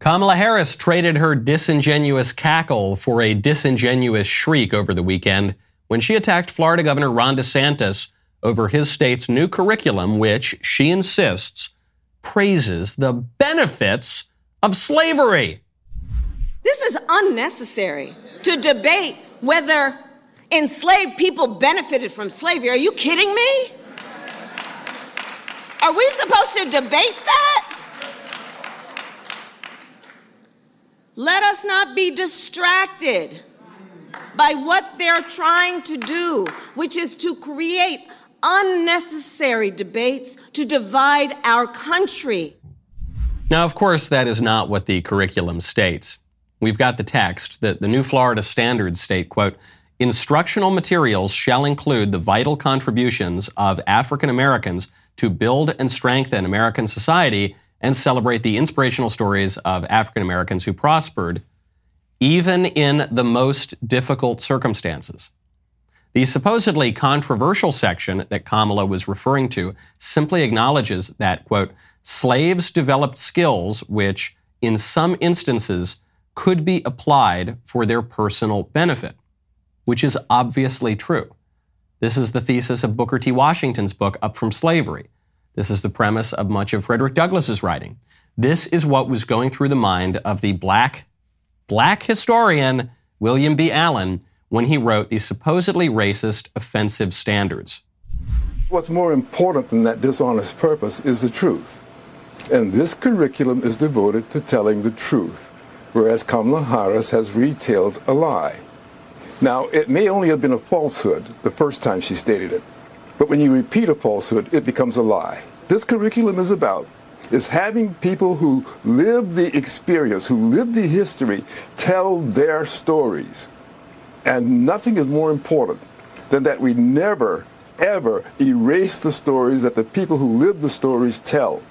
Kamala Harris traded her disingenuous cackle for a disingenuous shriek over the weekend when she attacked Florida Governor Ron DeSantis over his state's new curriculum, which, she insists, praises the benefits of slavery. This is unnecessary to debate whether enslaved people benefited from slavery. Are you kidding me? Are we supposed to debate that? Let us not be distracted by what they're trying to do, which is to create unnecessary debates to divide our country. Now, of course, that is not what the curriculum states. We've got the text that the new Florida standards state, quote, instructional materials shall include the vital contributions of African Americans to build and strengthen American society and celebrate the inspirational stories of African Americans who prospered, even in the most difficult circumstances. The supposedly controversial section that Kamala was referring to simply acknowledges that, quote, slaves developed skills which, in some instances, could be applied for their personal benefit, which is obviously true. This is the thesis of Booker T. Washington's book, Up from Slavery. This is the premise of much of Frederick Douglass's writing. This is what was going through the mind of the black, black historian William B. Allen when he wrote the supposedly racist offensive standards. What's more important than that dishonest purpose is the truth. And this curriculum is devoted to telling the truth, whereas Kamala Harris has retailed a lie. Now, it may only have been a falsehood the first time she stated it, but when you repeat a falsehood, it becomes a lie. This curriculum is about is having people who live the experience, who live the history, tell their stories. And nothing is more important than that we never, ever erase the stories that the people who live the stories tell.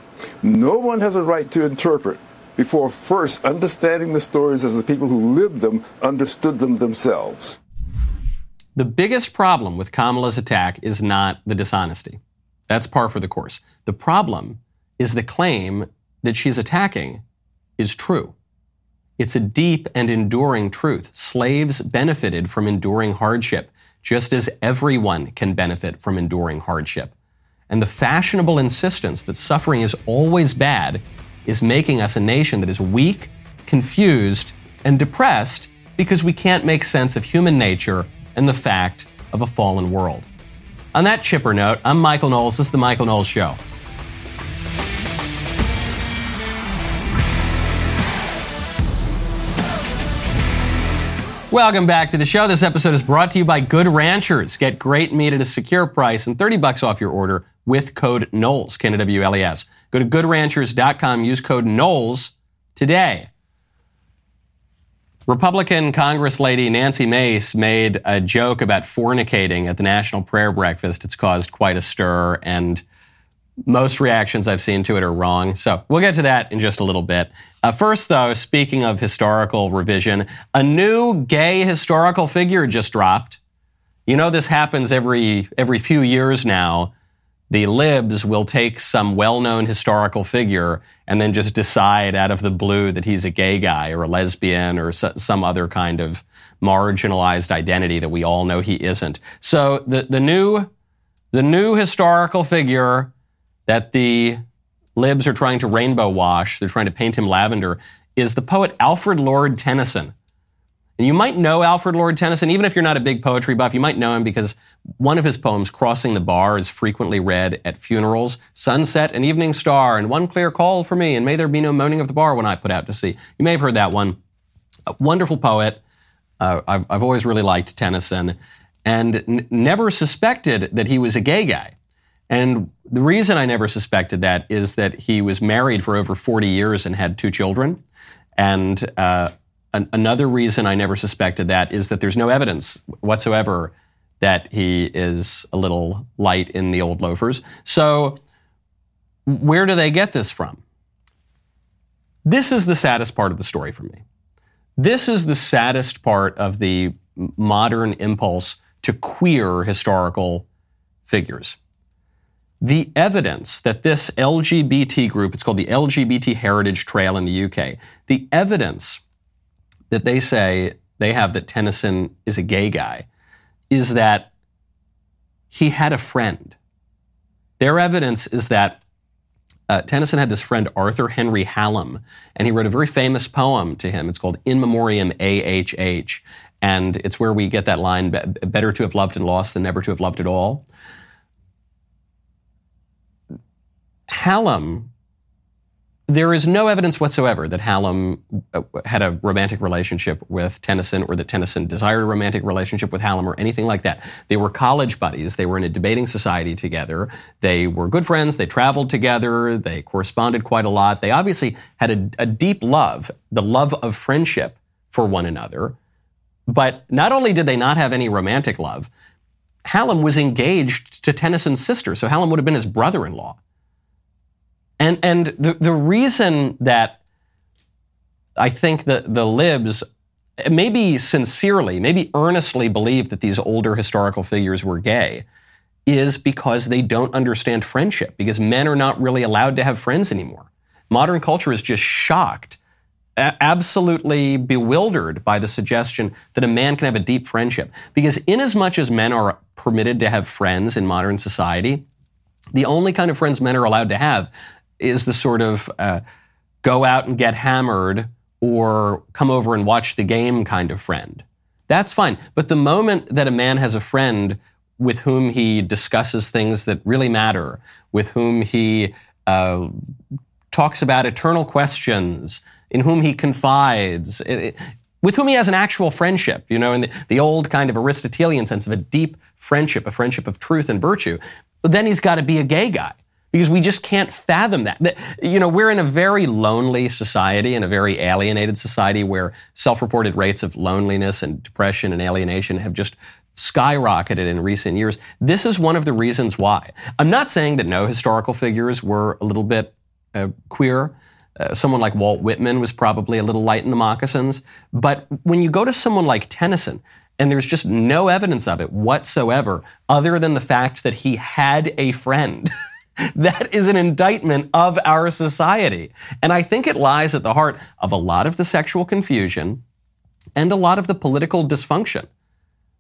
No one has a right to interpret before first understanding the stories as the people who lived them understood them themselves. The biggest problem with Kamala's attack is not the dishonesty. That's par for the course. The problem is the claim that she's attacking is true. It's a deep and enduring truth. Slaves benefited from enduring hardship, just as everyone can benefit from enduring hardship. And the fashionable insistence that suffering is always bad is making us a nation that is weak, confused, and depressed because we can't make sense of human nature and the fact of a fallen world. On that chipper note, I'm Michael Knowles. This is The Michael Knowles Show. Welcome back to the show. This episode is brought to you by Good Ranchers. Get great meat at a secure price and 30 bucks off your order with code Knowles, K-N-W-L-E-S. Go to goodranchers.com, use code Knowles today. Republican Congress lady Nancy Mace made a joke about fornicating at the National Prayer Breakfast. It's caused quite a stir and most reactions I've seen to it are wrong. So we'll get to that in just a little bit. Uh, first, though, speaking of historical revision, a new gay historical figure just dropped. You know, this happens every every few years now. The libs will take some well-known historical figure and then just decide out of the blue that he's a gay guy or a lesbian or some other kind of marginalized identity that we all know he isn't. So the the new the new historical figure that the libs are trying to rainbow wash, they're trying to paint him lavender, is the poet Alfred Lord Tennyson. And you might know Alfred Lord Tennyson, even if you're not a big poetry buff, you might know him because one of his poems, Crossing the Bar, is frequently read at funerals. Sunset and evening star, and one clear call for me, and may there be no moaning of the bar when I put out to sea. You may have heard that one. A wonderful poet. Uh, I've, I've always really liked Tennyson and n- never suspected that he was a gay guy And the reason I never suspected that is that he was married for over 40 years and had two children. And uh, an- another reason I never suspected that is that there's no evidence whatsoever that he is a little light in the old loafers. So, where do they get this from? This is the saddest part of the story for me. This is the saddest part of the modern impulse to queer historical figures. The evidence that this LGBT group, it's called the LGBT Heritage Trail in the UK, the evidence that they say they have that Tennyson is a gay guy is that he had a friend. Their evidence is that uh, Tennyson had this friend, Arthur Henry Hallam, and he wrote a very famous poem to him. It's called In Memoriam AHH. And it's where we get that line better to have loved and lost than never to have loved at all. Hallam there is no evidence whatsoever that Hallam uh, had a romantic relationship with Tennyson or that Tennyson desired a romantic relationship with Hallam or anything like that. They were college buddies. They were in a debating society together. They were good friends. They traveled together. They corresponded quite a lot. They obviously had a, a deep love, the love of friendship for one another. But not only did they not have any romantic love, Hallam was engaged to Tennyson's sister. So Hallam would have been his brother in law. And and the the reason that I think that the libs maybe sincerely, maybe earnestly believe that these older historical figures were gay is because they don't understand friendship, because men are not really allowed to have friends anymore. Modern culture is just shocked, absolutely bewildered by the suggestion that a man can have a deep friendship. Because inasmuch as men are permitted to have friends in modern society, the only kind of friends men are allowed to have is the sort of uh, go out and get hammered or come over and watch the game kind of friend. That's fine. But the moment that a man has a friend with whom he discusses things that really matter, with whom he uh, talks about eternal questions, in whom he confides, it, it, with whom he has an actual friendship, you know, in the, the old kind of Aristotelian sense of a deep friendship, a friendship of truth and virtue, then he's got to be a gay guy because we just can't fathom that. You know, we're in a very lonely society and a very alienated society where self-reported rates of loneliness and depression and alienation have just skyrocketed in recent years. This is one of the reasons why. I'm not saying that no historical figures were a little bit uh, queer. Uh, someone like Walt Whitman was probably a little light in the moccasins. But when you go to someone like Tennyson, and there's just no evidence of it whatsoever, other than the fact that he had a friend. That is an indictment of our society. And I think it lies at the heart of a lot of the sexual confusion and a lot of the political dysfunction.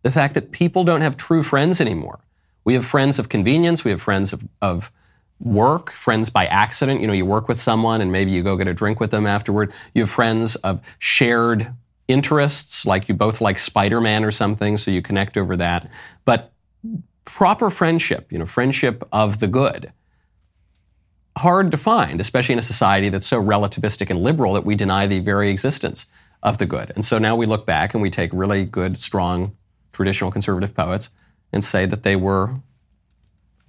The fact that people don't have true friends anymore. We have friends of convenience, we have friends of, of work, friends by accident. You know, you work with someone and maybe you go get a drink with them afterward. You have friends of shared interests, like you both like Spider Man or something, so you connect over that. But proper friendship, you know, friendship of the good, hard to find, especially in a society that's so relativistic and liberal that we deny the very existence of the good. And so now we look back and we take really good, strong, traditional conservative poets and say that they were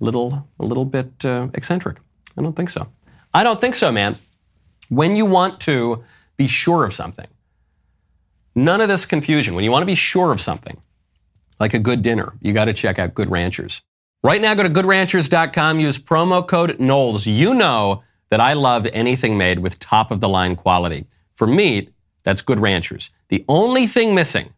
little, a little bit uh, eccentric. I don't think so. I don't think so, man. When you want to be sure of something, none of this confusion. When you want to be sure of something, like a good dinner, you got to check out Good Ranchers. Right now, go to goodranchers.com, use promo code Knowles. You know that I love anything made with top of the line quality. For meat, that's Good Ranchers. The only thing missing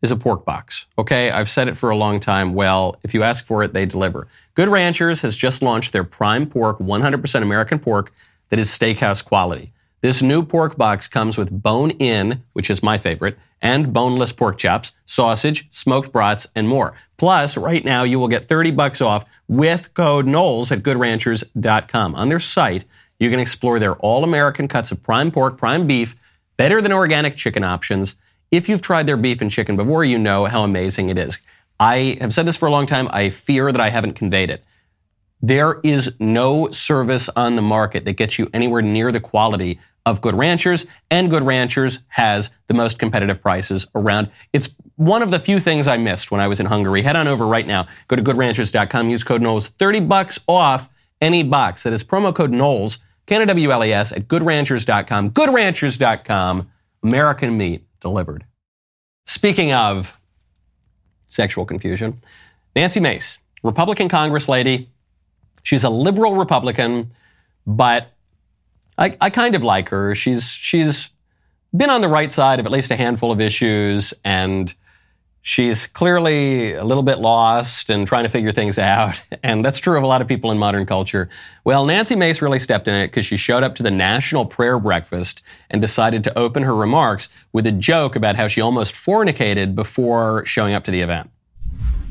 is a pork box. Okay, I've said it for a long time. Well, if you ask for it, they deliver. Good Ranchers has just launched their prime pork, 100% American pork that is steakhouse quality. This new pork box comes with bone in, which is my favorite, and boneless pork chops, sausage, smoked brats, and more. Plus, right now you will get 30 bucks off with code Knowles at goodranchers.com. On their site, you can explore their all-American cuts of prime pork, prime beef, better than organic chicken options. If you've tried their beef and chicken before, you know how amazing it is. I have said this for a long time. I fear that I haven't conveyed it. There is no service on the market that gets you anywhere near the quality of Good Ranchers, and Good Ranchers has the most competitive prices around. It's one of the few things I missed when I was in Hungary. Head on over right now. Go to goodranchers.com. Use code Knowles. 30 bucks off any box. That is promo code Knowles, K-N-W-L-E-S, at goodranchers.com. Goodranchers.com. American meat delivered. Speaking of sexual confusion, Nancy Mace, Republican Congress lady. She's a liberal Republican, but I, I kind of like her. She's she's been on the right side of at least a handful of issues, and she's clearly a little bit lost and trying to figure things out. And that's true of a lot of people in modern culture. Well, Nancy Mace really stepped in it because she showed up to the National Prayer Breakfast and decided to open her remarks with a joke about how she almost fornicated before showing up to the event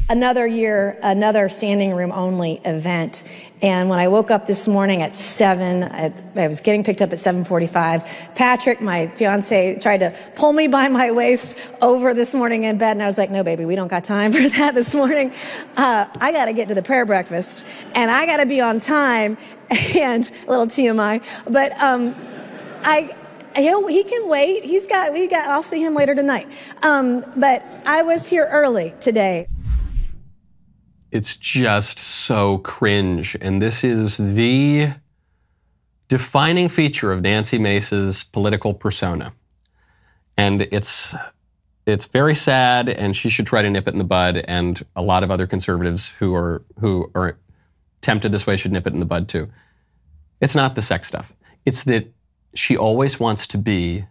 another year, another standing room only event. And when I woke up this morning at seven, I, I, was getting picked up at 7:45. Patrick, my fiance, tried to pull me by my waist over this morning in bed, and I was like, "No, baby, we don't got time for that this morning. Uh, I got to get to the prayer breakfast, and I got to be on time." And a little TMI, but um, I He'll, he can wait. He's got, we got, I'll see him later tonight. Um, but I was here early today. It's just so cringe. And this is the defining feature of Nancy Mace's political persona. And it's it's very sad and she should try to nip it in the bud and a lot of other conservatives who are who are tempted this way should nip it in the bud too. It's not the sex stuff. It's that she always wants to be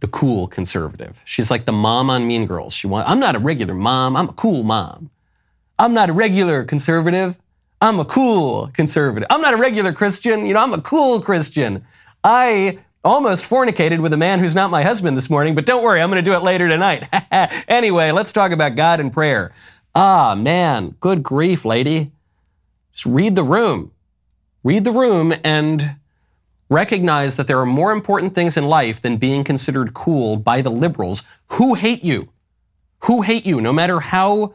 the cool conservative. She's like the mom on Mean Girls. She want, I'm not a regular mom. I'm a cool mom. I'm not a regular conservative. I'm a cool conservative. I'm not a regular Christian. You know, I'm a cool Christian. I almost fornicated with a man who's not my husband this morning, but don't worry, I'm going to do it later tonight. anyway, let's talk about God and prayer. Ah, man, good grief, lady. Just read the room. Read the room and recognize that there are more important things in life than being considered cool by the liberals who hate you. Who hate you, no matter how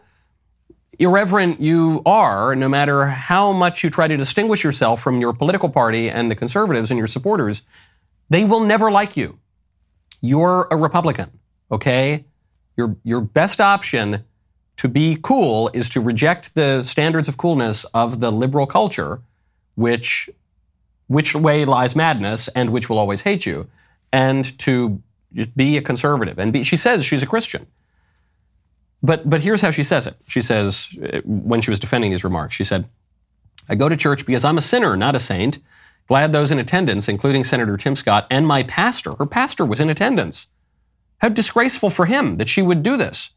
irreverent you are, no matter how much you try to distinguish yourself from your political party and the conservatives and your supporters, they will never like you. You're a Republican, okay? Your, your best option to be cool is to reject the standards of coolness of the liberal culture, which, which way lies madness and which will always hate you, and to be a conservative. And be, she says she's a Christian. But, but here's how she says it. She says, uh, when she was defending these remarks, she said, I go to church because I'm a sinner, not a saint. Glad those in attendance, including Senator Tim Scott and my pastor, her pastor was in attendance. How disgraceful for him that she would do this.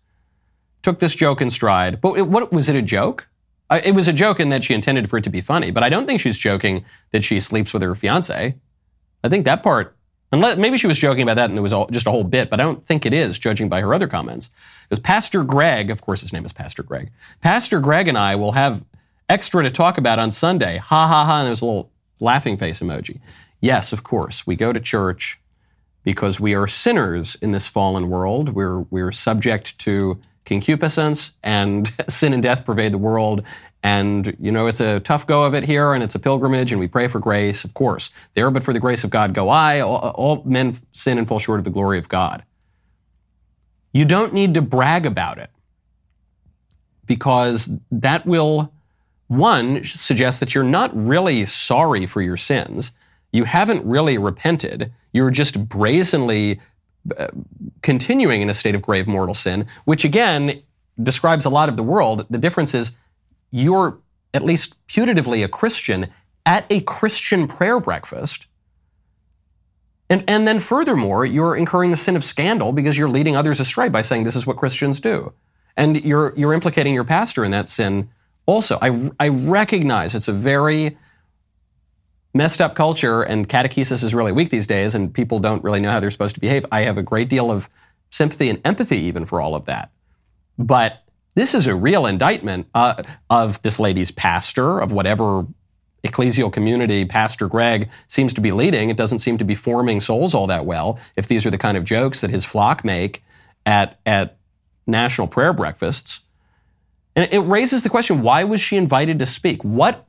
Took this joke in stride. But it, what was it a joke? It was a joke in that she intended for it to be funny, but I don't think she's joking that she sleeps with her fiance. I think that part Unless, maybe she was joking about that and it was all, just a whole bit, but I don't think it is, judging by her other comments. Because Pastor Greg, of course his name is Pastor Greg, Pastor Greg and I will have extra to talk about on Sunday. Ha ha ha, and there's a little laughing face emoji. Yes, of course, we go to church because we are sinners in this fallen world. We're, we're subject to concupiscence and sin and death pervade the world and, you know, it's a tough go of it here, and it's a pilgrimage, and we pray for grace, of course. There, but for the grace of God go I. All, all, men sin and fall short of the glory of God. You don't need to brag about it because that will, one, suggest that you're not really sorry for your sins. You haven't really repented. You're just brazenly uh, continuing in a state of grave mortal sin, which again describes a lot of the world. The difference is you're at least putatively a Christian at a Christian prayer breakfast. And, and then furthermore, you're incurring the sin of scandal because you're leading others astray by saying this is what Christians do. And you're, you're implicating your pastor in that sin also. I, I recognize it's a very messed up culture and catechesis is really weak these days and people don't really know how they're supposed to behave. I have a great deal of sympathy and empathy even for all of that. But this is a real indictment uh, of this lady's pastor, of whatever ecclesial community Pastor Greg seems to be leading. It doesn't seem to be forming souls all that well if these are the kind of jokes that his flock make at, at national prayer breakfasts. And it raises the question why was she invited to speak? What?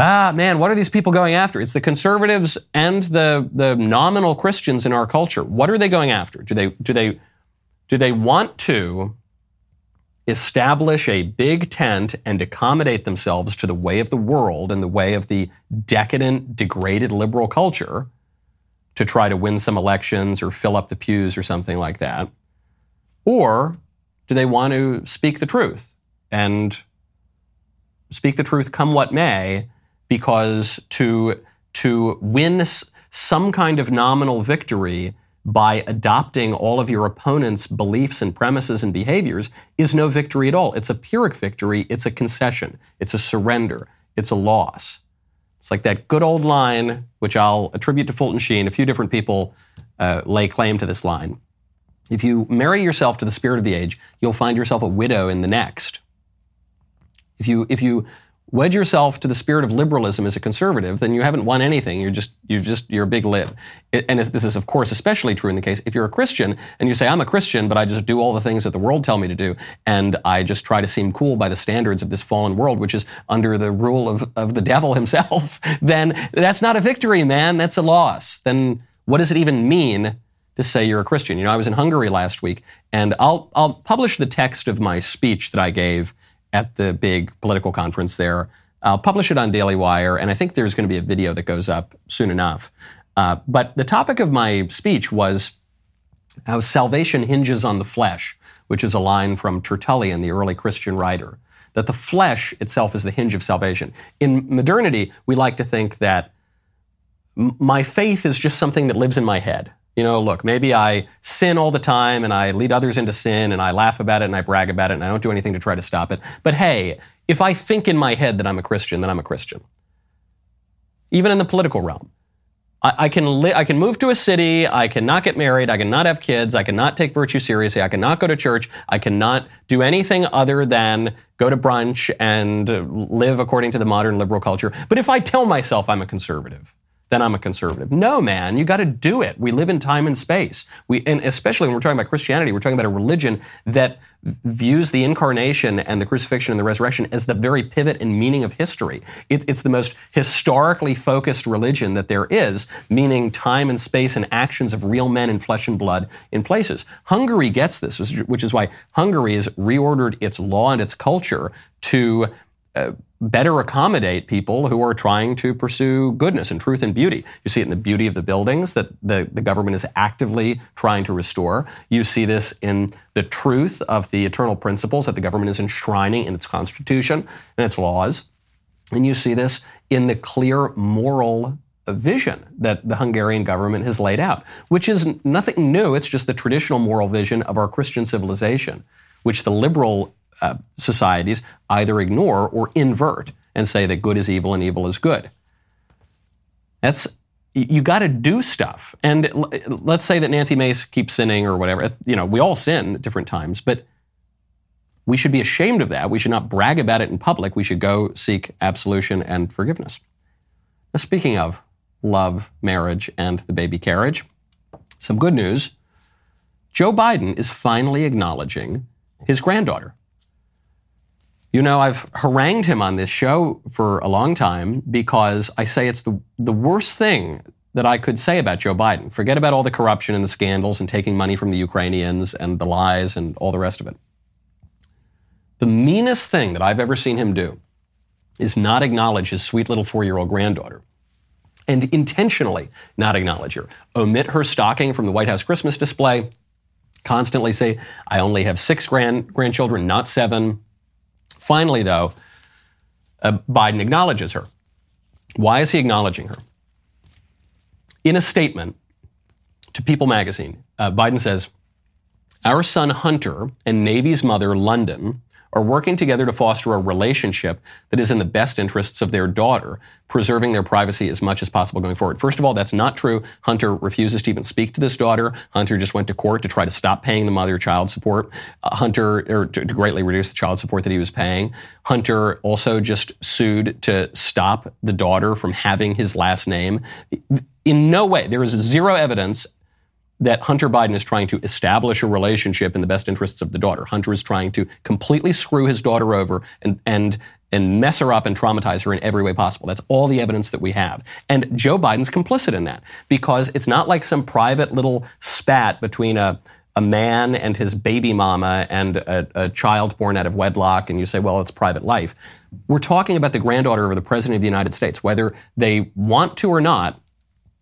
ah, man, what are these people going after? It's the conservatives and the, the nominal Christians in our culture. What are they going after? Do they, do they, do they want to establish a big tent and accommodate themselves to the way of the world and the way of the decadent, degraded liberal culture to try to win some elections or fill up the pews or something like that? Or do they want to speak the truth and speak the truth come what may because to to win some kind of nominal victory by adopting all of your opponent's beliefs and premises and behaviors is no victory at all. It's a Pyrrhic victory. It's a concession. It's a surrender. It's a loss. It's like that good old line, which I'll attribute to Fulton Sheen. A few different people uh, lay claim to this line. If you marry yourself to the spirit of the age, you'll find yourself a widow in the next. If you, if you wed yourself to the spirit of liberalism as a conservative, then you haven't won anything. You're just you're just you're a big lib. And this is of course especially true in the case if you're a Christian and you say I'm a Christian, but I just do all the things that the world tell me to do, and I just try to seem cool by the standards of this fallen world, which is under the rule of of the devil himself. then that's not a victory, man. That's a loss. Then what does it even mean? To say you're a Christian. You know, I was in Hungary last week, and I'll I'll publish the text of my speech that I gave at the big political conference there. I'll publish it on Daily Wire, and I think there's going to be a video that goes up soon enough. Uh, but the topic of my speech was how salvation hinges on the flesh, which is a line from Tertullian, the early Christian writer, that the flesh itself is the hinge of salvation. In modernity, we like to think that my faith is just something that lives in my head. You know, look, maybe I sin all the time and I lead others into sin and I laugh about it and I brag about it and I don't do anything to try to stop it. But hey, if I think in my head that I'm a Christian, then I'm a Christian. Even in the political realm. I, can li- I can move to a city. I cannot get married. I cannot have kids. I cannot take virtue seriously. I cannot go to church. I cannot do anything other than go to brunch and live according to the modern liberal culture. But if I tell myself I'm a conservative, then I'm a conservative. No, man, you got to do it. We live in time and space. We, and especially when we're talking about Christianity, we're talking about a religion that views the incarnation and the crucifixion and the resurrection as the very pivot and meaning of history. It, it's the most historically focused religion that there is, meaning time and space and actions of real men in flesh and blood in places. Hungary gets this, which is why Hungary has reordered its law and its culture to uh, better accommodate people who are trying to pursue goodness and truth and beauty. You see it in the beauty of the buildings that the, the government is actively trying to restore. You see this in the truth of the eternal principles that the government is enshrining in its constitution and its laws. And you see this in the clear moral vision that the Hungarian government has laid out, which is nothing new. It's just the traditional moral vision of our Christian civilization, which the liberal uh, societies either ignore or invert and say that good is evil and evil is good. That's you got to do stuff. And let's say that Nancy Mace keeps sinning or whatever. You know, we all sin at different times, but we should be ashamed of that. We should not brag about it in public. We should go seek absolution and forgiveness. Now, speaking of love, marriage, and the baby carriage, some good news. Joe Biden is finally acknowledging his granddaughter. You know, I've harangued him on this show for a long time because I say it's the, the worst thing that I could say about Joe Biden. Forget about all the corruption and the scandals and taking money from the Ukrainians and the lies and all the rest of it. The meanest thing that I've ever seen him do is not acknowledge his sweet little four year old granddaughter and intentionally not acknowledge her. Omit her stocking from the White House Christmas display. Constantly say, I only have six grand, grandchildren, not seven. Finally, though, uh, Biden acknowledges her. Why is he acknowledging her? In a statement to People magazine, uh, Biden says, Our son Hunter and Navy's mother, Lunden, are working together to foster a relationship that is in the best interests of their daughter, preserving their privacy as much as possible going forward. First of all, that's not true. Hunter refuses to even speak to this daughter. Hunter just went to court to try to stop paying the mother child support. Uh, Hunter, or to, to greatly reduce the child support that he was paying. Hunter also just sued to stop the daughter from having his last name. In no way, there is zero evidence that Hunter Biden is trying to establish a relationship in the best interests of the daughter. Hunter is trying to completely screw his daughter over and, and, and mess her up and traumatize her in every way possible. That's all the evidence that we have. And Joe Biden's complicit in that because it's not like some private little spat between a, a man and his baby mama and a, a child born out of wedlock, and you say, well, it's private life. We're talking about the granddaughter of the President of the United States. Whether they want to or not,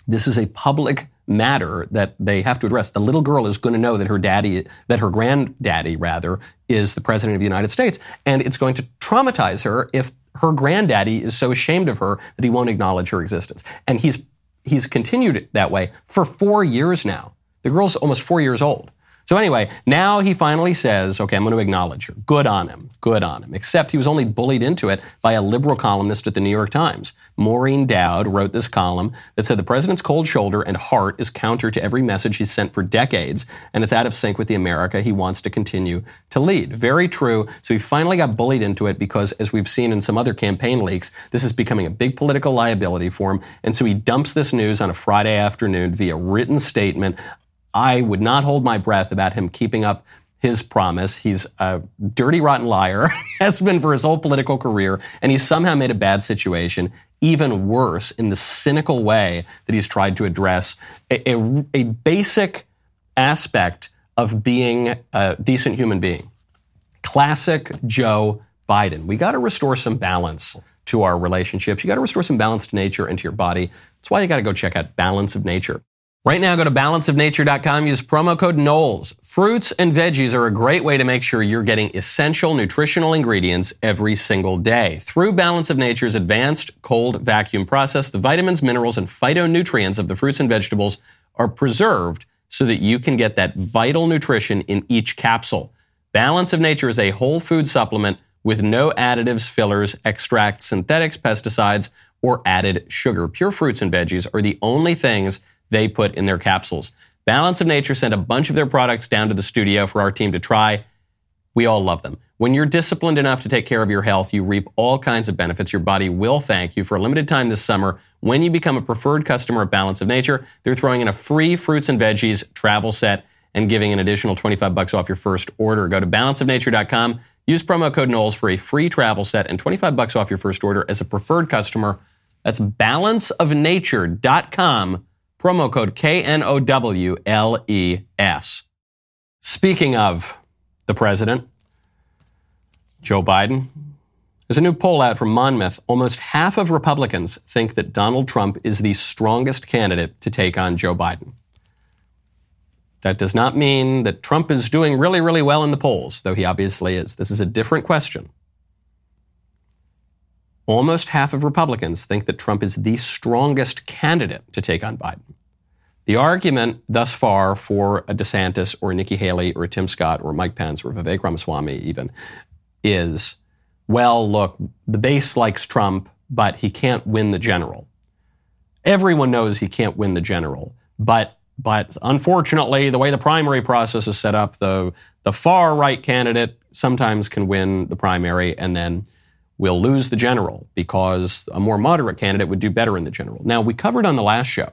this is a public matter that they have to address. The little girl is going to know that her daddy, that her granddaddy rather, is the president of the United States, and it's going to traumatize her if her granddaddy is so ashamed of her that he won't acknowledge her existence. And he's he's continued it that way for four years now. The girl's almost four years old. So anyway, now he finally says, okay, I'm going to acknowledge her. Good on him. Good on him. Except he was only bullied into it by a liberal columnist at the New York Times. Maureen Dowd wrote this column that said the president's cold shoulder and heart is counter to every message he's sent for decades, and it's out of sync with the America he wants to continue to lead. Very true. So he finally got bullied into it because, as we've seen in some other campaign leaks, this is becoming a big political liability for him. And so he dumps this news on a Friday afternoon via written statement. I would not hold my breath about him keeping up his promise. He's a dirty, rotten liar, has been for his whole political career, and he's somehow made a bad situation even worse in the cynical way that he's tried to address a, a, a basic aspect of being a decent human being. Classic Joe Biden. We got to restore some balance to our relationships. You got to restore some balance to nature and to your body. That's why you got to go check out Balance of Nature. Right now, go to balanceofnature.com, use promo code Knowles. Fruits and veggies are a great way to make sure you're getting essential nutritional ingredients every single day. Through Balance of Nature's advanced cold vacuum process, the vitamins, minerals, and phytonutrients of the fruits and vegetables are preserved so that you can get that vital nutrition in each capsule. Balance of Nature is a whole food supplement with no additives, fillers, extracts, synthetics, pesticides, or added sugar. Pure fruits and veggies are the only things they put in their capsules. Balance of Nature sent a bunch of their products down to the studio for our team to try. We all love them. When you're disciplined enough to take care of your health, you reap all kinds of benefits. Your body will thank you for a limited time this summer. When you become a preferred customer of Balance of Nature, they're throwing in a free fruits and veggies travel set and giving an additional 25 bucks off your first order. Go to balanceofnature.com, use promo code Knowles for a free travel set and 25 bucks off your first order as a preferred customer. That's balanceofnature.com Promo code KNOWLES. Speaking of the president, Joe Biden, there's a new poll out from Monmouth. Almost half of Republicans think that Donald Trump is the strongest candidate to take on Joe Biden. That does not mean that Trump is doing really, really well in the polls, though he obviously is. This is a different question. Almost half of Republicans think that Trump is the strongest candidate to take on Biden. The argument thus far for a DeSantis or a Nikki Haley or a Tim Scott or Mike Pence or Vivek Ramaswamy even is, well, look, the base likes Trump, but he can't win the general. Everyone knows he can't win the general, but but unfortunately, the way the primary process is set up, the the far right candidate sometimes can win the primary and then will lose the general because a more moderate candidate would do better in the general. Now, we covered on the last show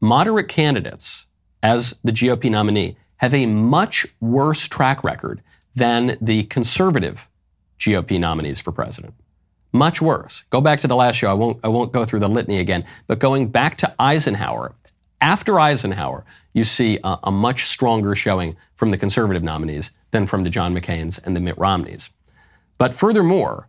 moderate candidates as the GOP nominee have a much worse track record than the conservative GOP nominees for president. Much worse. Go back to the last show. I won't, I won't go through the litany again, but going back to Eisenhower, after Eisenhower, you see a, a much stronger showing from the conservative nominees than from the John McCain's and the Mitt Romneys. But furthermore,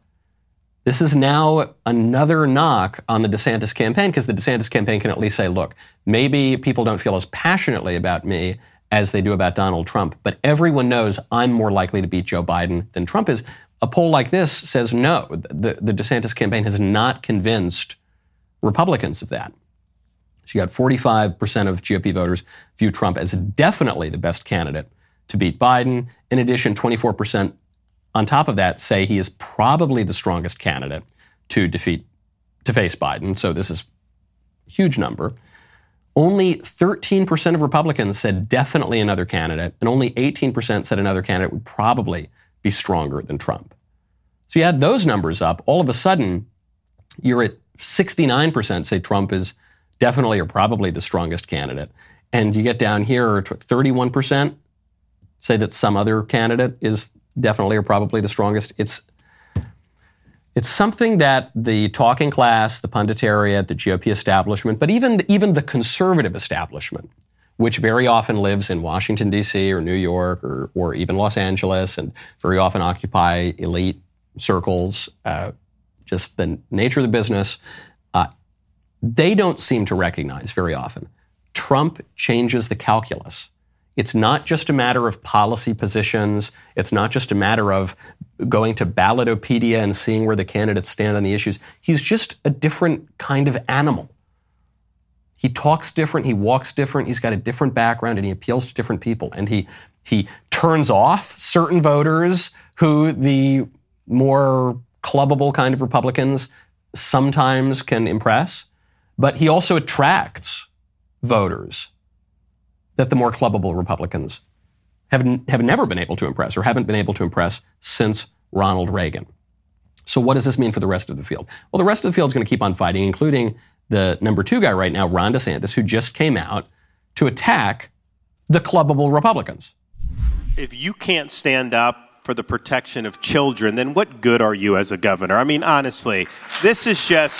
this is now another knock on the DeSantis campaign because the DeSantis campaign can at least say, look, maybe people don't feel as passionately about me as they do about Donald Trump, but everyone knows I'm more likely to beat Joe Biden than Trump is. A poll like this says no. The, the DeSantis campaign has not convinced Republicans of that. So you got 45% of GOP voters view Trump as definitely the best candidate to beat Biden. In addition, 24% on top of that, say he is probably the strongest candidate to defeat, to face Biden. So this is a huge number. Only 13% of Republicans said definitely another candidate, and only 18% said another candidate would probably be stronger than Trump. So you add those numbers up, all of a sudden, you're at 69% say Trump is definitely or probably the strongest candidate. And you get down here, 31% say that some other candidate is definitely or probably the strongest. It's it's something that the talking class, the punditariat, the GOP establishment, but even even the conservative establishment, which very often lives in Washington D.C. or New York or or even Los Angeles, and very often occupy elite circles, uh, just the nature of the business. Uh, they don't seem to recognize very often. Trump changes the calculus. It's not just a matter of policy positions. It's not just a matter of going to Ballotopedia and seeing where the candidates stand on the issues. He's just a different kind of animal. He talks different, he walks different, he's got a different background, and he appeals to different people. And he he turns off certain voters who the more clubbable kind of Republicans sometimes can impress, but he also attracts voters that the more clubbable Republicans have, have never been able to impress or haven't been able to impress since Ronald Reagan. So, what does this mean for the rest of the field? Well, the rest of the field is going to keep on fighting, including the number two guy right now, Ron DeSantis, who just came out to attack the clubbable Republicans. If you can't stand up for the protection of children, then what good are you as a governor? I mean, honestly, this is just.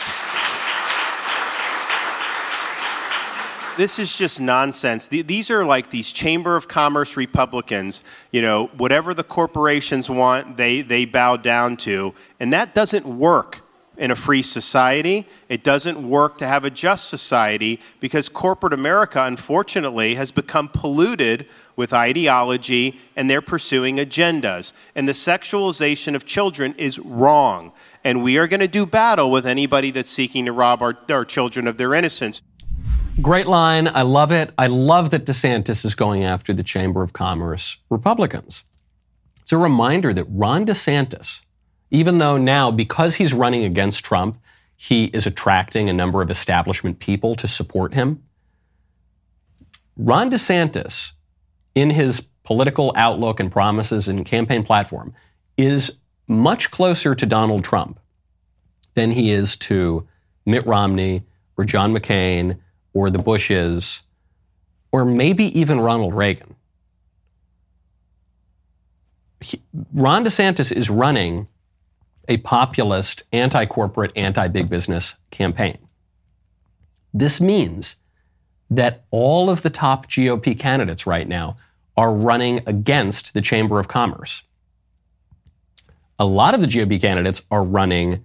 This is just nonsense. These are like these Chamber of Commerce Republicans. You know, whatever the corporations want, they, they bow down to. And that doesn't work in a free society. It doesn't work to have a just society because corporate America, unfortunately, has become polluted with ideology and they're pursuing agendas. And the sexualization of children is wrong. And we are going to do battle with anybody that's seeking to rob our, our children of their innocence. Great line. I love it. I love that DeSantis is going after the Chamber of Commerce Republicans. It's a reminder that Ron DeSantis, even though now, because he's running against Trump, he is attracting a number of establishment people to support him. Ron DeSantis, in his political outlook and promises and campaign platform, is much closer to Donald Trump than he is to Mitt Romney or John McCain or the Bushes, or maybe even Ronald Reagan. He, Ron DeSantis is running a populist, anti corporate, anti big business campaign. This means that all of the top GOP candidates right now are running against the Chamber of Commerce. A lot of the GOP candidates are running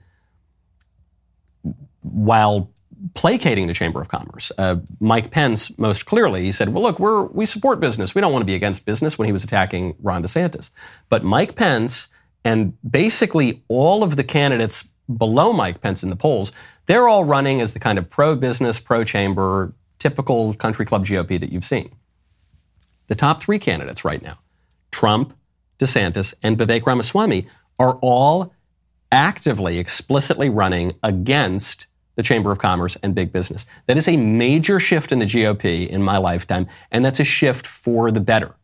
while placating the Chamber of Commerce. Uh, Mike Pence, most clearly, he said, well, look, we're, we support business. We don't want to be against business when he was attacking Ron DeSantis. But Mike Pence and basically all of the candidates below Mike Pence in the polls, they're all running as the kind of pro business, pro chamber, typical country club GOP that you've seen. The top three candidates right now, Trump, DeSantis, and Vivek Ramaswamy, are all actively, explicitly running against the Chamber of Commerce and big business. That is a major shift in the GOP in my lifetime, and that's a shift for the better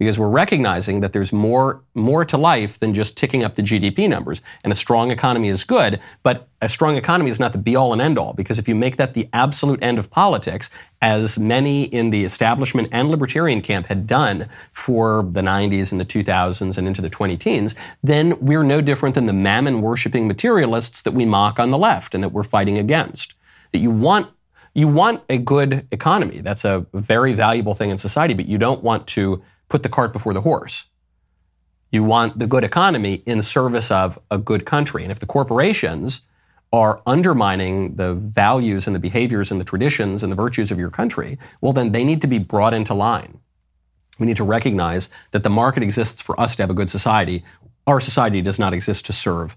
because we're recognizing that there's more, more to life than just ticking up the GDP numbers. And a strong economy is good, but a strong economy is not the be all and end all, because if you make that the absolute end of politics, as many in the establishment and libertarian camp had done for the 90s and the 2000s and into the 20 teens, then we're no different than the mammon worshiping materialists that we mock on the left and that we're fighting against. That you want you want a good economy. That's a very valuable thing in society, but you don't want to put the cart before the horse. You want the good economy in service of a good country. And if the corporations are undermining the values and the behaviors and the traditions and the virtues of your country, well, then they need to be brought into line. We need to recognize that the market exists for us to have a good society. Our society does not exist to serve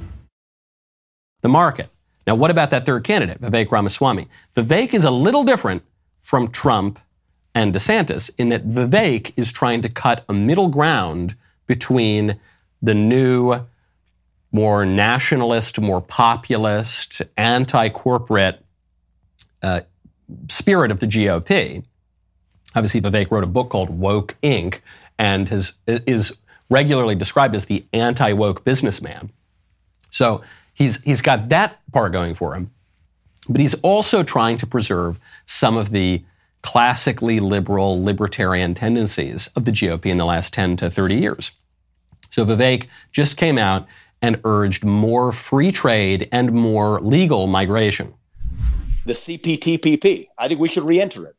the market. Now, what about that third candidate, Vivek Ramaswamy? Vivek is a little different from Trump and DeSantis in that Vivek is trying to cut a middle ground between the new, more nationalist, more populist, anti corporate uh, spirit of the GOP. Obviously, Vivek wrote a book called Woke Inc. and has, is regularly described as the anti woke businessman. So he's, he's got that part going for him. But he's also trying to preserve some of the classically liberal libertarian tendencies of the GOP in the last 10 to 30 years. So Vivek just came out and urged more free trade and more legal migration. The CPTPP, I think we should re-enter it.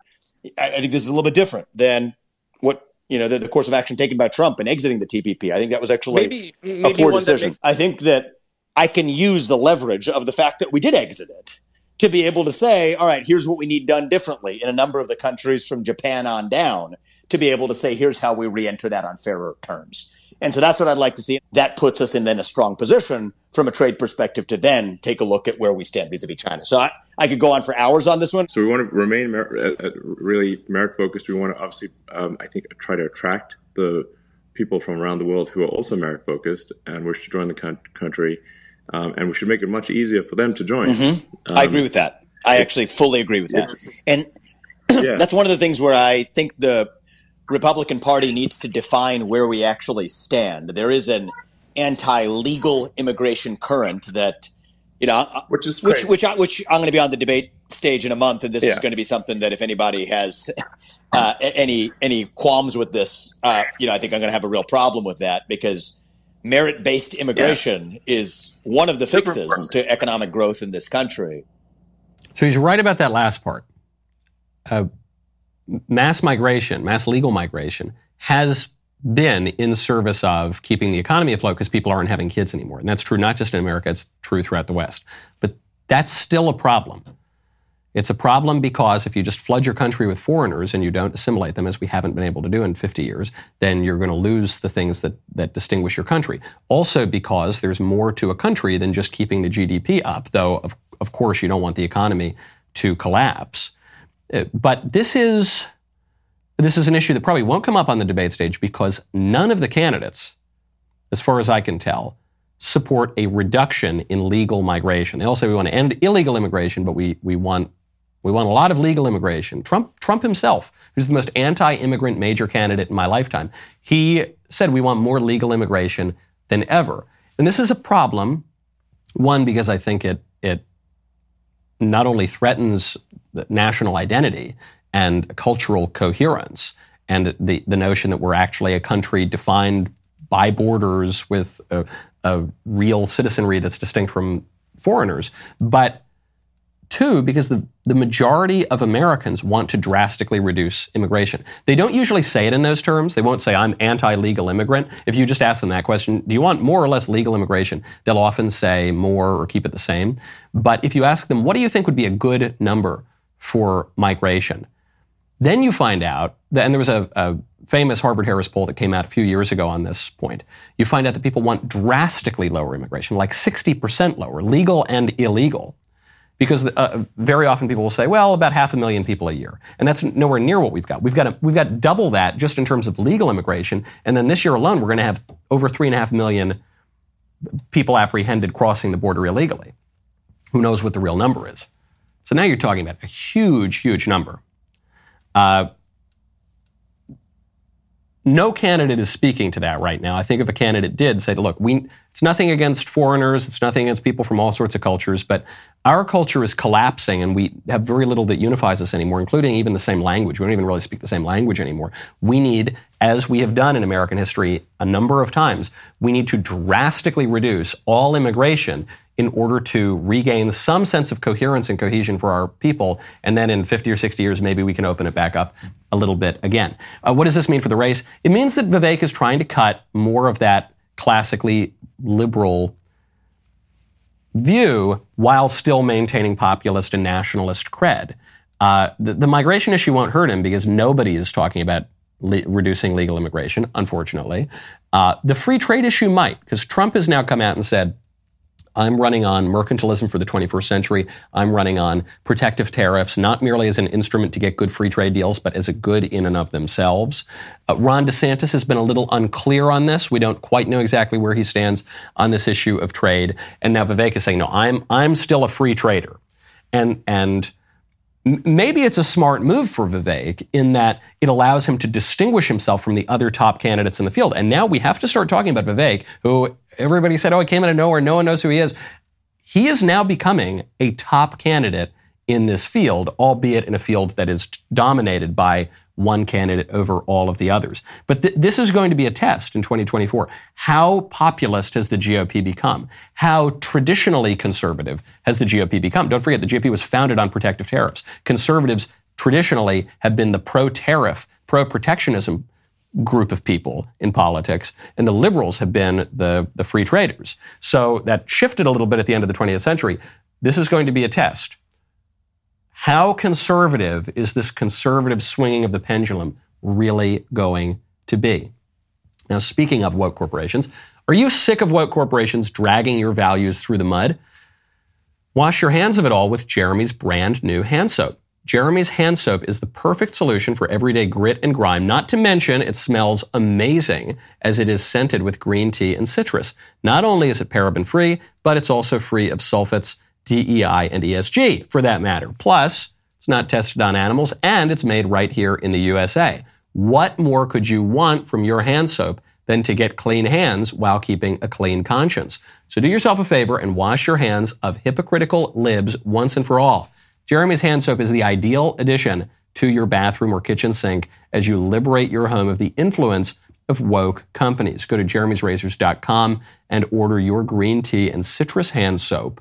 I, think this is a little bit different than what you know the, the, course of action taken by Trump in exiting the TPP. I think that was actually maybe, maybe a poor decision. Makes- I think that I can use the leverage of the fact that we did exit it to be able to say, all right, here's what we need done differently in a number of the countries from Japan on down to be able to say, here's how we re-enter that on fairer terms. And so that's what I'd like to see. That puts us in then a strong position from a trade perspective to then take a look at where we stand vis-a-vis China. So I, I could go on for hours on this one. So we want to remain mer- uh, uh really merit focused. We want to obviously, um, I think, try to attract the people from around the world who are also merit focused and wish to join the con- country um, and we should make it much easier for them to join. Mm-hmm. Um, I agree with that. I actually fully agree with that. And yeah. that's one of the things where I think the Republican Party needs to define where we actually stand. There is an anti-legal immigration current that you know, which is which which, I, which I'm going to be on the debate stage in a month, and this yeah. is going to be something that if anybody has uh, any any qualms with this, uh, you know, I think I'm going to have a real problem with that because merit based immigration yeah. is one of the fixes to economic growth in this country. So he's right about that last part. Uh, mass migration, mass legal migration, has been in service of keeping the economy afloat because people aren't having kids anymore. And that's true not just in America, it's true throughout the West. But that's still a problem. It's a problem because if you just flood your country with foreigners and you don't assimilate them, as we haven't been able to do in 50 years, then you're going to lose the things that, that distinguish your country. Also, because there's more to a country than just keeping the GDP up, though, of, of course, you don't want the economy to collapse. Uh, but this is, this is an issue that probably won't come up on the debate stage because none of the candidates, as far as I can tell, support a reduction in legal migration. They all say we want to end illegal immigration, but we, we want we want a lot of legal immigration. Trump, Trump himself, who's the most anti-immigrant major candidate in my lifetime, he said we want more legal immigration than ever. And this is a problem. One, because I think it it not only threatens national identity and cultural coherence, and the, the notion that we're actually a country defined by borders with a, a real citizenry that's distinct from foreigners, but Two, because the, the majority of Americans want to drastically reduce immigration. They don't usually say it in those terms. They won't say, I'm anti legal immigrant. If you just ask them that question, do you want more or less legal immigration? They'll often say more or keep it the same. But if you ask them, what do you think would be a good number for migration? Then you find out that, and there was a, a famous Harvard Harris poll that came out a few years ago on this point. You find out that people want drastically lower immigration, like 60% lower, legal and illegal because uh, very often people will say, well, about half a million people a year. And that's nowhere near what we've got. We've got, a, we've got double that just in terms of legal immigration. And then this year alone, we're going to have over three and a half million people apprehended crossing the border illegally. Who knows what the real number is? So now you're talking about a huge, huge number. Uh, no candidate is speaking to that right now. I think if a candidate did say, look, we, it's nothing against foreigners, it's nothing against people from all sorts of cultures, but our culture is collapsing and we have very little that unifies us anymore, including even the same language. We don't even really speak the same language anymore. We need, as we have done in American history a number of times, we need to drastically reduce all immigration in order to regain some sense of coherence and cohesion for our people. And then in 50 or 60 years, maybe we can open it back up a little bit again. Uh, what does this mean for the race? It means that Vivek is trying to cut more of that classically liberal view while still maintaining populist and nationalist cred. Uh, the, the, migration issue won't hurt him because nobody is talking about le- reducing legal immigration, unfortunately. Uh, the free trade issue might, because Trump has now come out and said, I'm running on mercantilism for the 21st century. I'm running on protective tariffs, not merely as an instrument to get good free trade deals, but as a good in and of themselves. Uh, Ron DeSantis has been a little unclear on this. We don't quite know exactly where he stands on this issue of trade. And now Vivek is saying, no, I'm, I'm still a free trader. And, and, Maybe it's a smart move for Vivek in that it allows him to distinguish himself from the other top candidates in the field. And now we have to start talking about Vivek, who everybody said, oh, he came out of nowhere. No one knows who he is. He is now becoming a top candidate in this field, albeit in a field that is dominated by one candidate over all of the others. But th- this is going to be a test in 2024. How populist has the GOP become? How traditionally conservative has the GOP become? Don't forget, the GOP was founded on protective tariffs. Conservatives traditionally have been the pro tariff, pro protectionism group of people in politics, and the liberals have been the, the free traders. So that shifted a little bit at the end of the 20th century. This is going to be a test. How conservative is this conservative swinging of the pendulum really going to be? Now, speaking of woke corporations, are you sick of woke corporations dragging your values through the mud? Wash your hands of it all with Jeremy's brand new hand soap. Jeremy's hand soap is the perfect solution for everyday grit and grime, not to mention it smells amazing as it is scented with green tea and citrus. Not only is it paraben free, but it's also free of sulfates, DEI, and ESG for that matter. Plus, it's not tested on animals and it's made right here in the USA. What more could you want from your hand soap than to get clean hands while keeping a clean conscience? So do yourself a favor and wash your hands of hypocritical libs once and for all. Jeremy's hand soap is the ideal addition to your bathroom or kitchen sink as you liberate your home of the influence of woke companies. Go to jeremy'srazors.com and order your green tea and citrus hand soap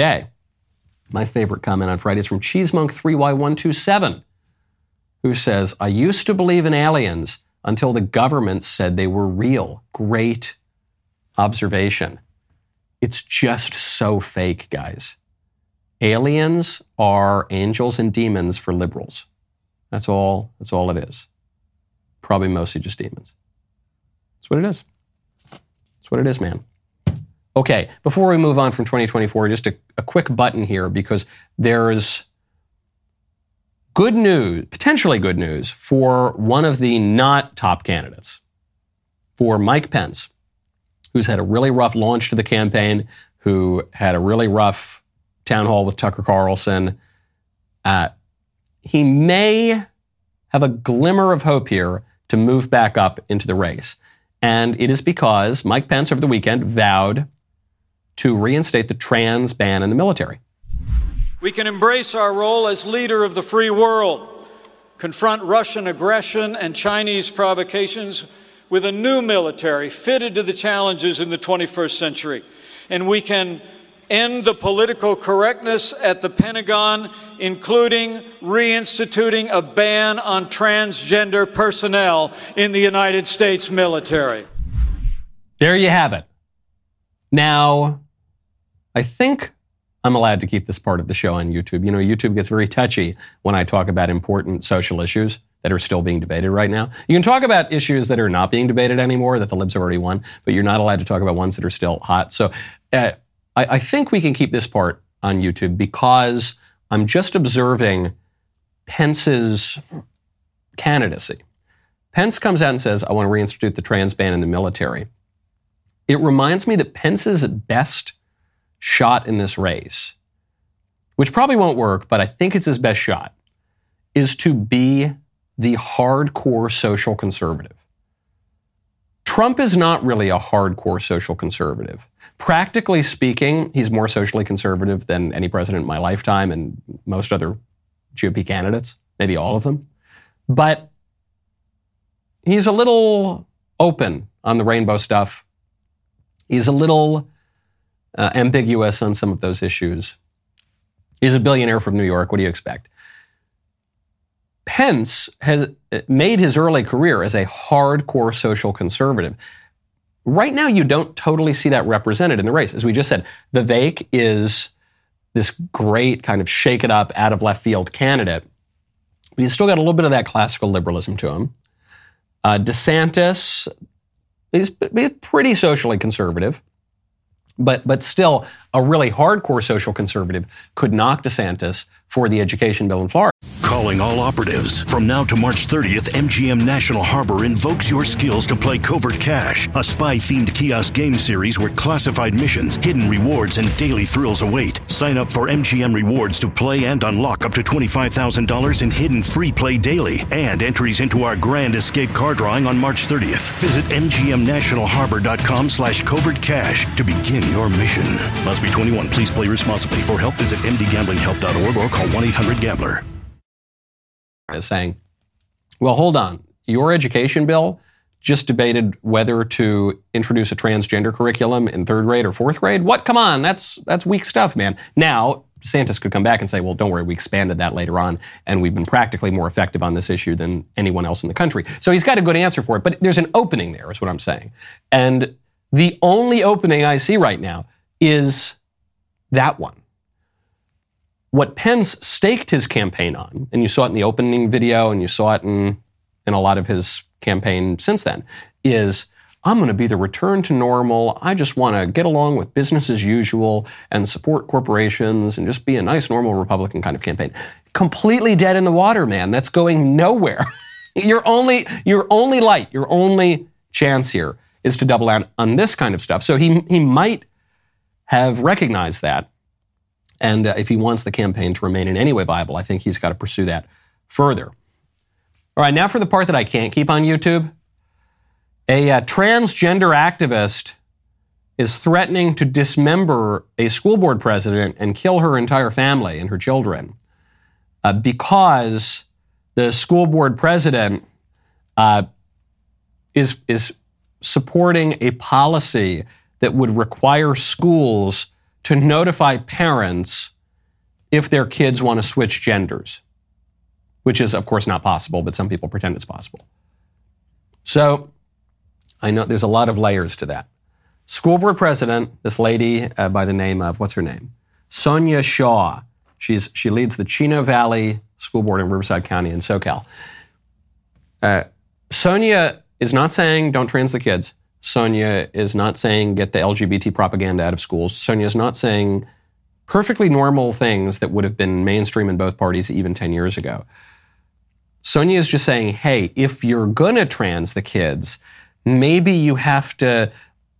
day. My favorite comment on Friday is from CheeseMonk3Y127, who says, I used to believe in aliens until the government said they were real. Great observation. It's just so fake, guys. Aliens are angels and demons for liberals. That's all, that's all it is. Probably mostly just demons. That's what it is. That's what it is, man. Okay, before we move on from 2024, just a, a quick button here because there's good news, potentially good news, for one of the not top candidates, for Mike Pence, who's had a really rough launch to the campaign, who had a really rough town hall with Tucker Carlson. Uh, he may have a glimmer of hope here to move back up into the race. And it is because Mike Pence over the weekend vowed to reinstate the trans ban in the military. We can embrace our role as leader of the free world, confront Russian aggression and Chinese provocations with a new military fitted to the challenges in the 21st century. And we can end the political correctness at the Pentagon, including reinstituting a ban on transgender personnel in the United States military. There you have it. Now, I think I'm allowed to keep this part of the show on YouTube. You know, YouTube gets very touchy when I talk about important social issues that are still being debated right now. You can talk about issues that are not being debated anymore, that the libs have already won, but you're not allowed to talk about ones that are still hot. So uh, I, I think we can keep this part on YouTube because I'm just observing Pence's candidacy. Pence comes out and says, I want to reinstitute the trans ban in the military. It reminds me that Pence's best shot in this race, which probably won't work, but I think it's his best shot, is to be the hardcore social conservative. Trump is not really a hardcore social conservative. Practically speaking, he's more socially conservative than any president in my lifetime and most other GOP candidates, maybe all of them. But he's a little open on the rainbow stuff He's a little uh, ambiguous on some of those issues. He's a billionaire from New York. What do you expect? Pence has uh, made his early career as a hardcore social conservative. Right now, you don't totally see that represented in the race. As we just said, Vivek is this great kind of shake it up, out of left field candidate, but he's still got a little bit of that classical liberalism to him. Uh, DeSantis is pretty socially conservative, but, but still a really hardcore social conservative could knock DeSantis for the education bill in Florida. Calling all operatives. From now to March 30th, MGM National Harbor invokes your skills to play Covert Cash, a spy themed kiosk game series where classified missions, hidden rewards, and daily thrills await. Sign up for MGM Rewards to play and unlock up to $25,000 in hidden free play daily and entries into our grand escape car drawing on March 30th. Visit MGMNationalHarbor.com slash covert cash to begin your mission. Must be 21. Please play responsibly. For help, visit mdgamblinghelp.org or call 1 800 Gambler. Is saying, well, hold on. Your education bill just debated whether to introduce a transgender curriculum in third grade or fourth grade. What? Come on, that's that's weak stuff, man. Now, DeSantis could come back and say, well, don't worry, we expanded that later on, and we've been practically more effective on this issue than anyone else in the country. So he's got a good answer for it, but there's an opening there, is what I'm saying. And the only opening I see right now is that one what Pence staked his campaign on, and you saw it in the opening video and you saw it in, in a lot of his campaign since then, is I'm going to be the return to normal. I just want to get along with business as usual and support corporations and just be a nice, normal Republican kind of campaign. Completely dead in the water, man. That's going nowhere. your only, your only light, your only chance here is to double down on this kind of stuff. So he, he might have recognized that and uh, if he wants the campaign to remain in any way viable, I think he's got to pursue that further. All right, now for the part that I can't keep on YouTube. A uh, transgender activist is threatening to dismember a school board president and kill her entire family and her children uh, because the school board president uh, is, is supporting a policy that would require schools to notify parents if their kids want to switch genders, which is, of course, not possible, but some people pretend it's possible. So I know there's a lot of layers to that. School board president, this lady uh, by the name of, what's her name? Sonja Shaw. She's, she leads the Chino Valley School Board in Riverside County in SoCal. Uh, Sonja is not saying don't trans the kids. Sonja is not saying get the LGBT propaganda out of schools. Sonja is not saying perfectly normal things that would have been mainstream in both parties even 10 years ago. Sonja is just saying, hey, if you're going to trans the kids, maybe you have to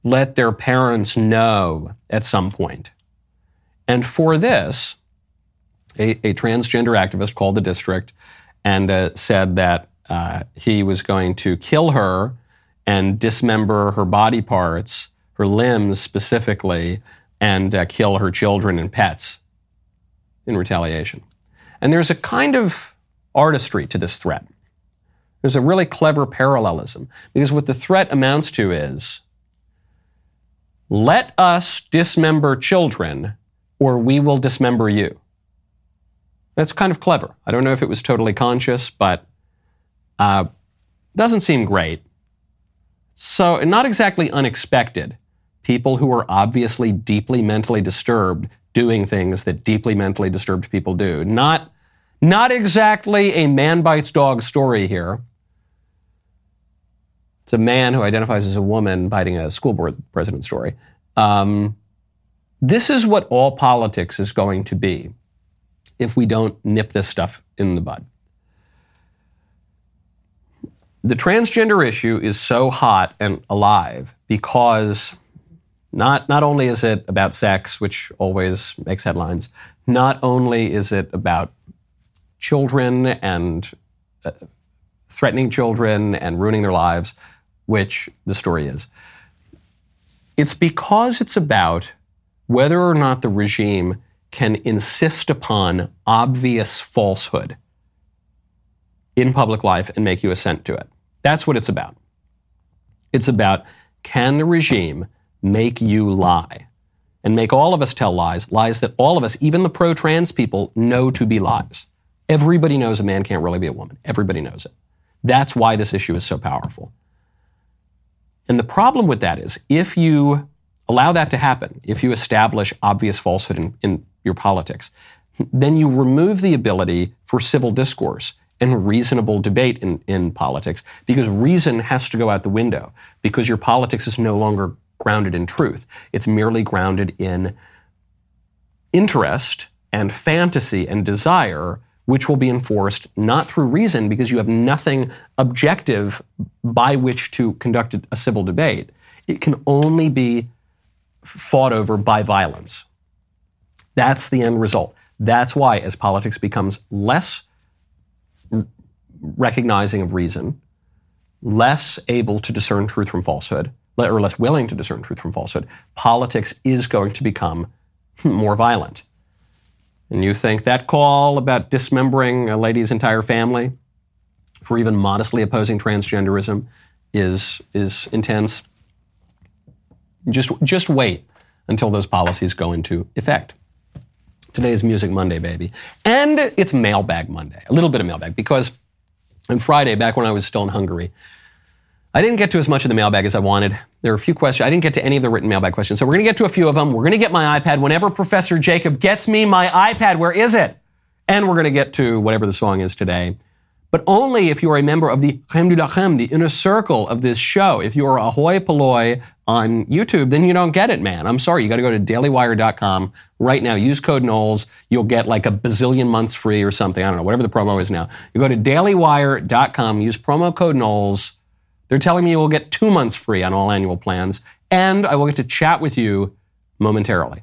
let their parents know at some point. And for this, a, a transgender activist called the district and uh, said that uh, he was going to kill her and dismember her body parts, her limbs specifically, and uh, kill her children and pets in retaliation. And there's a kind of artistry to this threat. There's a really clever parallelism because what the threat amounts to is let us dismember children or we will dismember you. That's kind of clever. I don't know if it was totally conscious, but uh, doesn't seem great. So, not exactly unexpected. People who are obviously deeply mentally disturbed doing things that deeply mentally disturbed people do. Not, not exactly a man bites dog story here. It's a man who identifies as a woman biting a school board president story. Um, this is what all politics is going to be if we don't nip this stuff in the bud the transgender issue is so hot and alive because not, not only is it about sex, which always makes headlines, not only is it about children and uh, threatening children and ruining their lives, which the story is. It's because it's about whether or not the regime can insist upon obvious falsehood in public life and make you assent to it. That's what it's about. It's about can the regime make you lie and make all of us tell lies, lies that all of us, even the pro trans people, know to be lies. Everybody knows a man can't really be a woman. Everybody knows it. That's why this issue is so powerful. And the problem with that is if you allow that to happen, if you establish obvious falsehood in, in your politics, then you remove the ability for civil discourse and reasonable debate in, in politics because reason has to go out the window because your politics is no longer grounded in truth. It's merely grounded in interest and fantasy and desire, which will be enforced not through reason because you have nothing objective by which to conduct a civil debate. It can only be fought over by violence. That's the end result. That's why, as politics becomes less recognizing of reason, less able to discern truth from falsehood, or less willing to discern truth from falsehood, politics is going to become more violent. And you think that call about dismembering a lady's entire family for even modestly opposing transgenderism is, is intense? Just, just wait until those policies go into effect. Today is Music Monday, baby. And it's Mailbag Monday, a little bit of mailbag, because on Friday, back when I was still in Hungary, I didn't get to as much of the mailbag as I wanted. There are a few questions. I didn't get to any of the written mailbag questions. So we're going to get to a few of them. We're going to get my iPad. Whenever Professor Jacob gets me my iPad, where is it? And we're going to get to whatever the song is today. But only if you are a member of the Chem du Lachem, the inner circle of this show. If you are a hoi polloi on YouTube, then you don't get it, man. I'm sorry. You got to go to dailywire.com right now. Use code Knowles. You'll get like a bazillion months free or something. I don't know, whatever the promo is now. You go to dailywire.com, use promo code Knowles they're telling me you will get two months free on all annual plans, and I will get to chat with you momentarily.